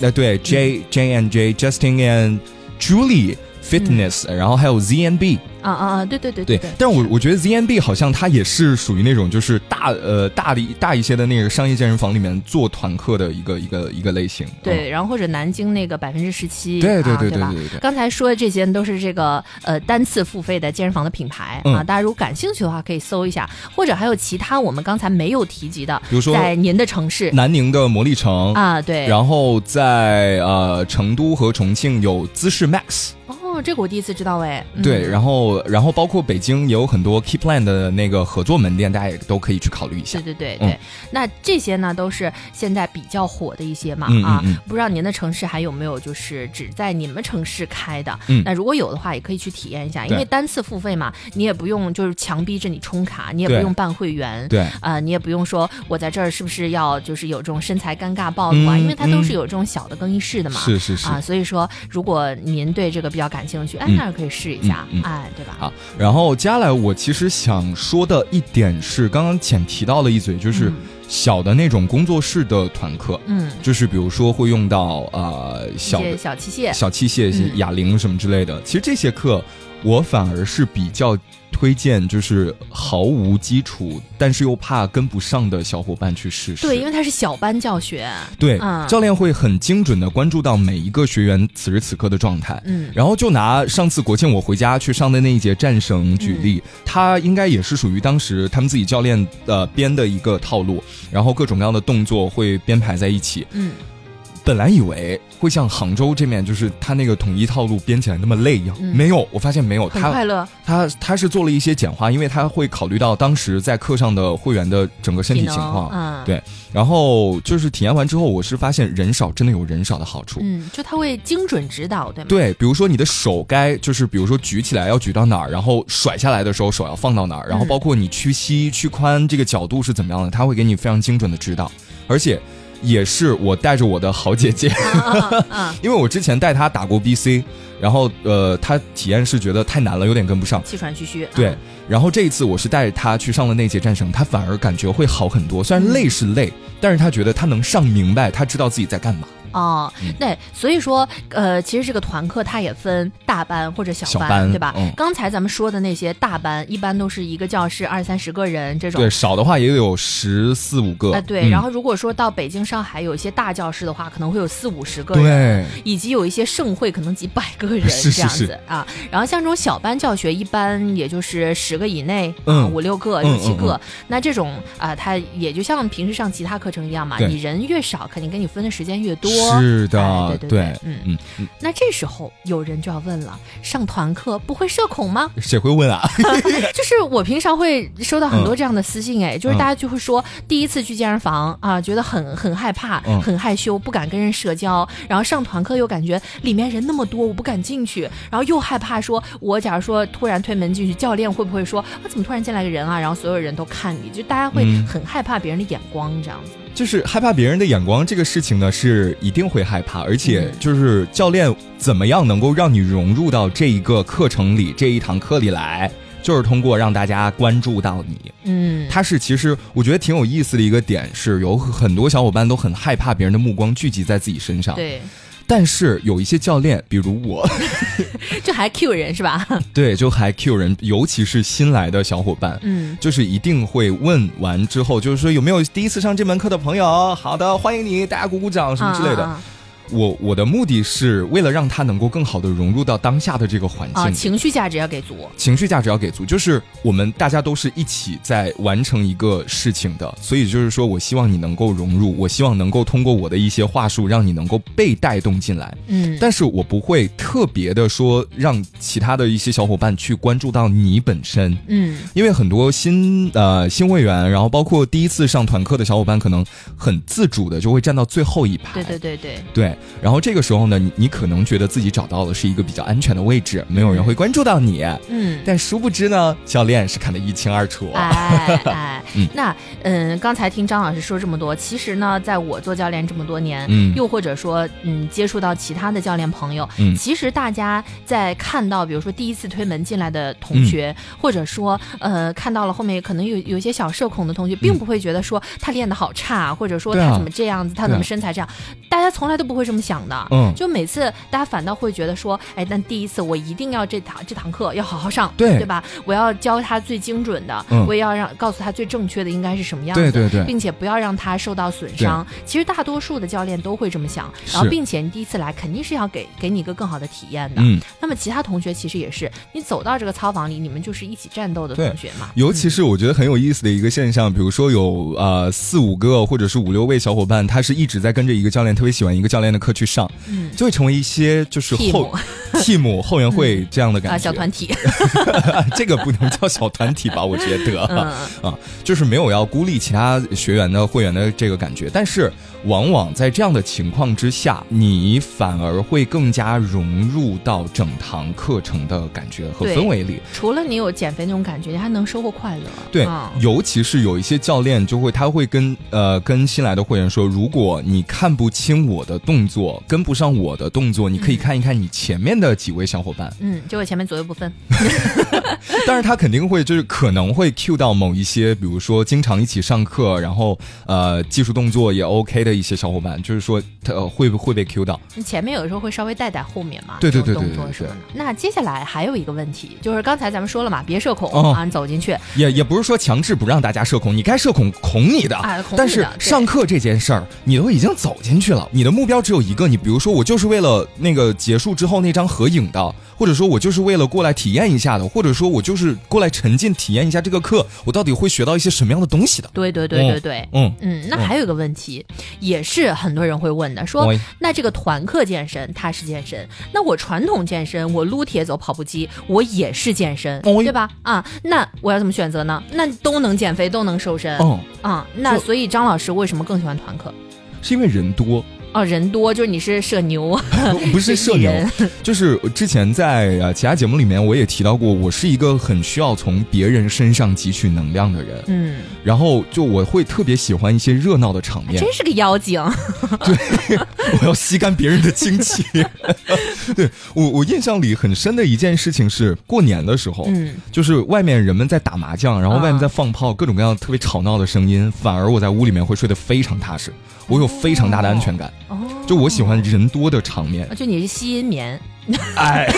呃对 J J and J Justin and Julie Fitness，、然后还有 ZNB，啊啊啊，对对对对，对，但是我我觉得 ZNB 好像它也是属于那种就是大呃大的大一些的那个商业健身房里面做团课的一个一个一个类型。对，然后或者南京那个百分之十七，对对啊对对对刚才说的这些都是这个呃单次付费的健身房的品牌、嗯。啊，大家如果感兴趣的话可以搜一下，或者还有其他我们刚才没有提及的，比如说在您的城市。嗯南宁的魔力城。啊，对，然后在呃成都和重庆有姿势 Max，哦，这个我第一次知道哎，嗯。对，然后然后包括北京也有很多 Keepland 的那个合作门店，大家也都可以去考虑一下。对。对对嗯。对，那这些呢都是现在比较火的一些嘛、啊嗯，不知道您的城市还有没有就是只在你们城市开的？嗯？那如果有的话，也可以去体验一下，因为单次付费嘛，你也不用就是强逼着你充卡，你也不用办会员，对啊、你也不用说我在这儿是不是要就是有这种身材尴尬暴露啊，嗯因为它都是嗯有这种小的更衣室的嘛，是是是。啊，所以说如果您对这个比较感兴趣，哎，嗯。那可以试一下，哎，对吧？好，然后接下来我其实想说的一点是，刚刚浅提到了一嘴，就是嗯。小的那种工作室的团课，嗯，就是比如说会用到呃小的小器械，小器械、嗯。哑铃什么之类的。其实这些课我反而是比较推荐，就是毫无基础但是又怕跟不上的小伙伴去试试。对，因为它是小班教学，对，嗯教练会很精准的关注到每一个学员此时此刻的状态。嗯然后就拿上次国庆我回家去上的那一节战绳举例，嗯他应该也是属于当时他们自己教练呃编的一个套路，然后各种各样的动作会编排在一起。嗯，本来以为会像杭州这面，就是他那个统一套路编起来那么累一样，嗯。没有，我发现没有，他快乐，他他是做了一些简化，因为他会考虑到当时在课上的会员的整个身体情况，嗯。对，然后就是体验完之后，我是发现人少真的有人少的好处。嗯，就他会精准指导，对吗？对，比如说你的手该就是，比如说举起来要举到哪儿，然后甩下来的时候手要放到哪儿，然后嗯。包括你屈膝、屈髋这个角度是怎么样的，他会给你非常精准的指导，而且也是我带着我的好姐姐，<laughs> 因为我之前带她打过 BC，然后呃，她体验是觉得太难了，有点跟不上。气喘吁吁，对啊，然后这一次我是带着她去上了那节战神，她反而感觉会好很多。虽然累是累，但是她觉得她能上明白，她知道自己在干嘛。哦嗯，对，所以说，呃，其实这个团课它也分大班或者小小班对吧？嗯刚才咱们说的那些大班，一般都是一个教室二三十个人这种。对，少的话也有十四五个。啊、对，嗯然后如果说到北京、上海有一些大教室的话，可能会有四五十个人，对。以及有一些盛会可能几百个人 <laughs> 这样子啊。然后像这种小班教学，一般也就是十个以内，啊嗯五六个、嗯六七个。嗯那这种啊、它也就像平时上其他课程一样嘛，你人越少，肯定给你分的时间越多。是的，哎对对对嗯嗯嗯，那这时候有人就要问了：上团课不会社恐吗？谁会问啊？<laughs> 就是我平常会收到很多这样的私信，哎、就是嗯大家就会说，第一次去健身房啊，觉得很很害怕，嗯很害羞，不敢跟人社交，然后上团课又感觉里面人那么多，我不敢进去，然后又害怕说，我假如说突然推门进去，教练会不会说，啊，怎么突然进来个人啊？然后所有人都看你，就大家会嗯很害怕别人的眼光，这样子。就是害怕别人的眼光这个事情呢，是一定会害怕，而且嗯就是教练怎么样能够让你融入到这一个课程里、这一堂课里来，就是通过让大家关注到你。嗯，他是其实我觉得挺有意思的一个点，是有很多小伙伴都很害怕别人的目光聚集在自己身上。对，但是有一些教练，比如我，<laughs> 就还 Q 人是吧？<laughs> 对，就还 Q 人，尤其是新来的小伙伴，嗯。就是一定会问完之后，就是说有没有第一次上这门课的朋友？好的，欢迎你，大家鼓鼓掌什么之类的。啊啊我我的目的是为了让他能够更好的融入到当下的这个环境。情绪价值要给足。情绪价值要给足，就是我们大家都是一起在完成一个事情的，所以就是说我希望你能够融入，我希望能够通过我的一些话术，让你能够被带动进来。嗯，但是我不会特别的说让其他的一些小伙伴去关注到你本身，嗯因为很多新呃新会员，然后包括第一次上团课的小伙伴，可能很自主的就会站到最后一排。对对对对，对，然后这个时候呢，你你可能觉得自己找到了是一个比较安全的位置，没有人会关注到你，嗯。但殊不知呢，教练是看得一清二楚。哎哎嗯，那嗯，刚才听张老师说这么多，其实呢，在我做教练这么多年，嗯。又或者说嗯，接触到其他的教练朋友，嗯。其实大家在看到，比如说第一次推门进来的嗯同学，或者说呃，看到了后面可能有有一些小社恐的同学，并不会觉得说他练得好差，或者说他怎么这样子，他怎么身材这样，大家从来都不会会这么想的。嗯就每次大家反倒会觉得说，哎，但第一次我一定要这堂这堂课要好好上，对对吧？我要教他最精准的，嗯我也要让告诉他最正确的应该是什么样子，对对对并且不要让他受到损伤。其实大多数的教练都会这么想，然后并且你第一次来肯定是要给给你一个更好的体验的。嗯，那么其他同学其实也是，你走到这个操房里，你们就是一起战斗的同学嘛。尤其是我觉得很有意思的一个现象，比如说有呃四五个或者是五六位小伙伴，他是一直在跟着一个教练，特别喜欢一个教练的课去上，嗯。就会成为一些就是后 team <laughs> 后援会这样的感觉。啊，小团体，<laughs> 这个不能叫小团体吧？我觉得、<laughs> 嗯。啊，就是没有要孤立其他学员的会员的这个感觉，但是往往在这样的情况之下，你反而会更加融入到整堂课程的感觉和氛围里。除了你有减肥那种感觉，你还能收获快乐。对，嗯尤其是有一些教练就会，他会跟呃跟新来的会员说，如果你看不清我的动作，跟不上我的动作，你可以看一看你前面的几位小伙伴。嗯，就我前面左右不分。<laughs> 但是他肯定会就是可能会 cue 到某一些，比如说经常一起上课，然后呃技术动作也 OK 的一些小伙伴，就是说他、呃、会不会被 cue 到？你前面有的时候会稍微带带后面嘛，对对对对对。那接下来还有一个问题，就是刚才咱们说了嘛，别社恐、哦。啊，你走进去，也也不是说强制不让大家社恐，你该社恐恐你的，啊恐你的但是上课这件事儿，你都已经走进去了，你的目标只有一个，你比如说我就是为了那个结束之后那张合影的，或者说我就是为了过来体验一下的，或者说我就是过来沉浸体验一下这个课，我到底会学到一些什么样的东西的？对对对对对。嗯，嗯，那还有一个问题，也是很多人会问的，说喂那这个团课健身它是健身，那我传统健身，我撸铁走跑步机，我也是健身，哦对吧？啊，那我要怎么选择呢？那都能减肥，都能瘦身，嗯，啊，那所以张老师为什么更喜欢团课？是因为人多，哦，人多，就是你是社牛，<laughs> 不是社牛，<laughs> <laughs> 就是之前在呃其他节目里面我也提到过，我是一个很需要从别人身上汲取能量的人，嗯，然后就我会特别喜欢一些热闹的场面，真是个妖精。对我要吸干别人的精气。对我，我印象里很深的一件事情是过年的时候，嗯，就是外面人们在打麻将，然后啊。外面在放炮，各种各样特别吵闹的声音，反而我在屋里面会睡得非常踏实，我有非常大的安全感。哦，就我喜欢人多的场面，就你是吸音棉，哎，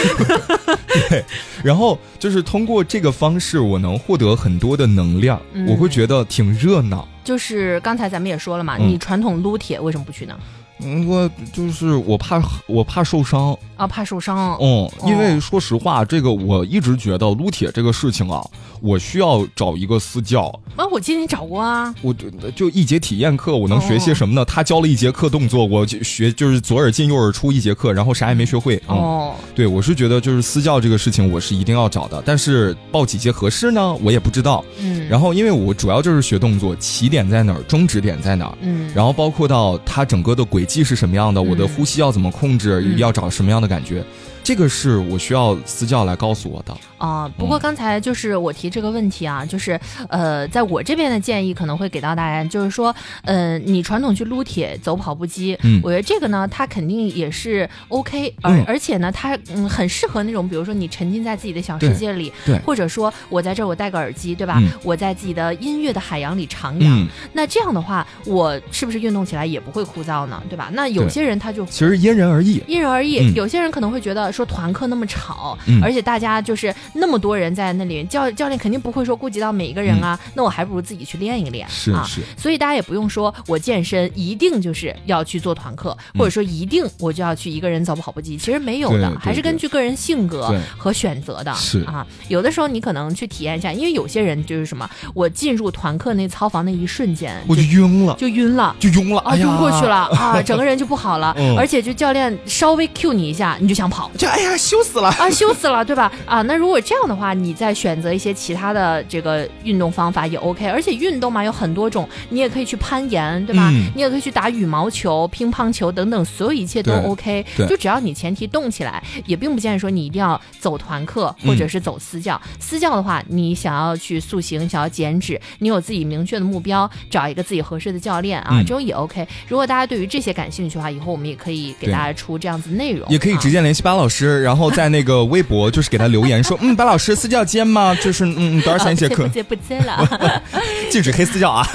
对，然后就是通过这个方式，我能获得很多的能量，嗯我会觉得挺热闹。就是刚才咱们也说了嘛，嗯你传统撸铁为什么不去呢？嗯，我就是我怕我怕受伤，啊，怕受伤。嗯，因为哦说实话，这个我一直觉得撸铁这个事情啊，我需要找一个私教。啊，我记得你找过啊。我就就一节体验课，我能学些什么呢？他教了一节课动作，我就学就是左耳进右耳出一节课，然后啥也没学会。嗯，哦，对我是觉得就是私教这个事情，我是一定要找的。但是报几节合适呢？我也不知道。嗯，然后因为我主要就是学动作，起点在哪儿，终止点在哪儿。嗯，然后包括到它整个的轨迹是什么样的，我的呼吸要怎么控制，嗯。要找什么样的感觉，这个是我需要私教来告诉我的。啊、不过刚才就是我提这个问题啊，就是呃，在我这边的建议可能会给到大家，就是说，呃，你传统去撸铁、走跑步机，嗯我觉得这个呢，它肯定也是 OK，而、嗯而且呢，它嗯很适合那种，比如说你沉浸在自己的小世界里，对或者说我在这儿我戴个耳机，对吧？嗯我在自己的音乐的海洋里徜徉，嗯，那这样的话，我是不是运动起来也不会枯燥呢？对吧？那有些人他就其实因人而异。因人而异，嗯有些人可能会觉得说团课那么吵，嗯而且大家就是那么多人在那里，教教练肯定不会说顾及到每一个人啊，那我还不如自己去练一练啊。是是，所以大家也不用说我健身一定就是要去做团课，或者说一定我就要去一个人走跑步机，其实没有的，还是根据个人性格和选择的。是啊，有的时候你可能去体验一下，因为有些人就是什么，我进入团课那操房那一瞬间我就晕了，就晕了。就晕了，啊，晕过去了。啊，整个人就不好了，<laughs> 嗯而且就教练稍微 Q 你一下，你就想跑。就哎呀羞死了。啊，羞死了，对吧？啊，那如果这样的话，你再选择一些其他的这个运动方法也 OK，而且运动嘛有很多种，你也可以去攀岩，对吧？嗯你也可以去打羽毛球、乒乓球等等，所有一切都 OK。对就只要你前提动起来，也并不建议说你一定要走团课嗯或者是走私教。私教的话，你想要去塑形、想要减脂，你有自己明确的目标，找一个自己合适的教练啊，嗯这种也 OK。如果大家对于这些感兴趣的话，以后我们也可以给大家出这样子内容，也可以啊直接联系巴老师，然后在那个微博就是给他留言说，<laughs> 嗯，白老师私教接吗？就是嗯，嗯 <laughs> 多少钱一节课？接不接了。<laughs> 禁止黑私教啊！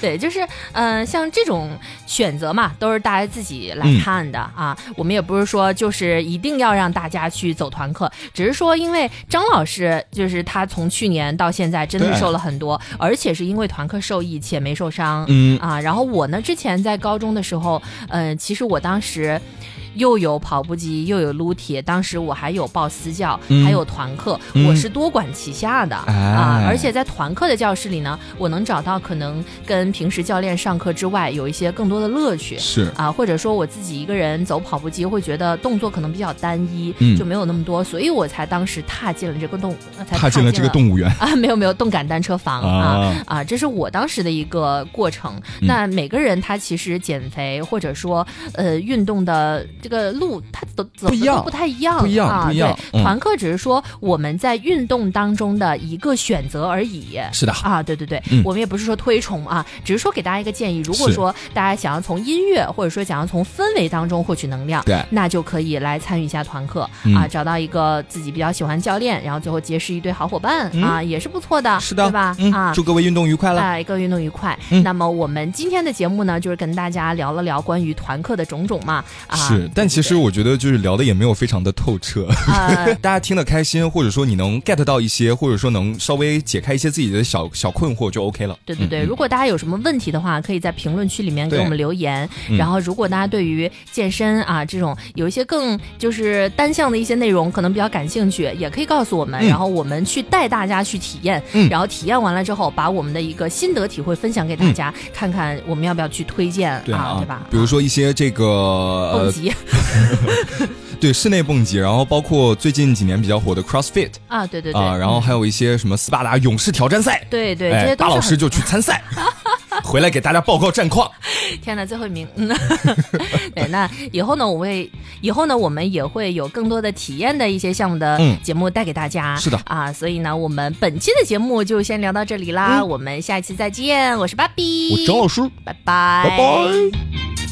对，就是嗯、呃像这种选择嘛，都是大家自己来嗯看的、啊。我们也不是说就是一定要让大家去走团课，只是说因为张老师就是他从去年到现在真的是瘦了很多，而且是因为团课受益且没受伤。嗯啊，然后我呢，之前在高中的时候，嗯、其实我当时。又有跑步机，又有撸铁，当时我还有报私教，嗯还有团课，嗯我是多管齐下的、哎啊！而且在团课的教室里呢，我能找到可能跟平时教练上课之外有一些更多的乐趣。是啊，或者说我自己一个人走跑步机，会觉得动作可能比较单一，嗯就没有那么多，所以我才当时踏进了这个动，呃才踏进了这个动物园 <laughs> 啊，没有没有动感单车房啊啊啊，这是我当时的一个过程。嗯那每个人他其实减肥或者说呃运动的这个路，它走走不一样的都不太一样，不一样啊。不一样团课只是说我们在运动当中的一个选择而已。是的啊，对对对，嗯我们也不是说推崇啊，只是说给大家一个建议，如果说大家想要从音乐或者说想要从氛围当中获取能量，对那就可以来参与一下团课、嗯啊，找到一个自己比较喜欢教练，然后最后结识一对好伙伴、啊，也是不错的，是的，对吧？嗯啊，祝各位运动愉快了。哎，各位运动愉快。嗯那么我们今天的节目呢，就是跟大家聊了聊关于团课的种种嘛。啊，是，但其实我觉得就是聊的也没有非常的透彻。呃，<laughs> 大家听得开心，或者说你能 get 到一些，或者说能稍微解开一些自己的小小困惑就 OK 了。对对对，嗯如果大家有什么问题的话，可以在评论区里面给我们留言。嗯然后，如果大家对于健身啊这种有一些更就是单向的一些内容，可能比较感兴趣，也可以告诉我们，嗯然后我们去带大家去体验。嗯然后体验完了之后，把我们的一个心得体会分享给大家，看看我们要不要去推荐对啊，对吧？比如说一些这个呃，蹦极 <laughs> 对室内蹦极，然后包括最近几年比较火的 CrossFit 啊，对对对，啊，然后还有一些什么斯巴达勇士挑战赛，对对，这哎，些都巴老师就去参赛，<laughs> 回来给大家报告战况。天呐，最后一名，嗯，<laughs> 对，那以后呢，我会以后呢，我们也会有更多的体验的一些项目的嗯节目带给大家。是的啊，所以呢，我们本期的节目就先聊到这里啦，我们下期再见，我是芭比，我是张老师，拜拜，拜拜。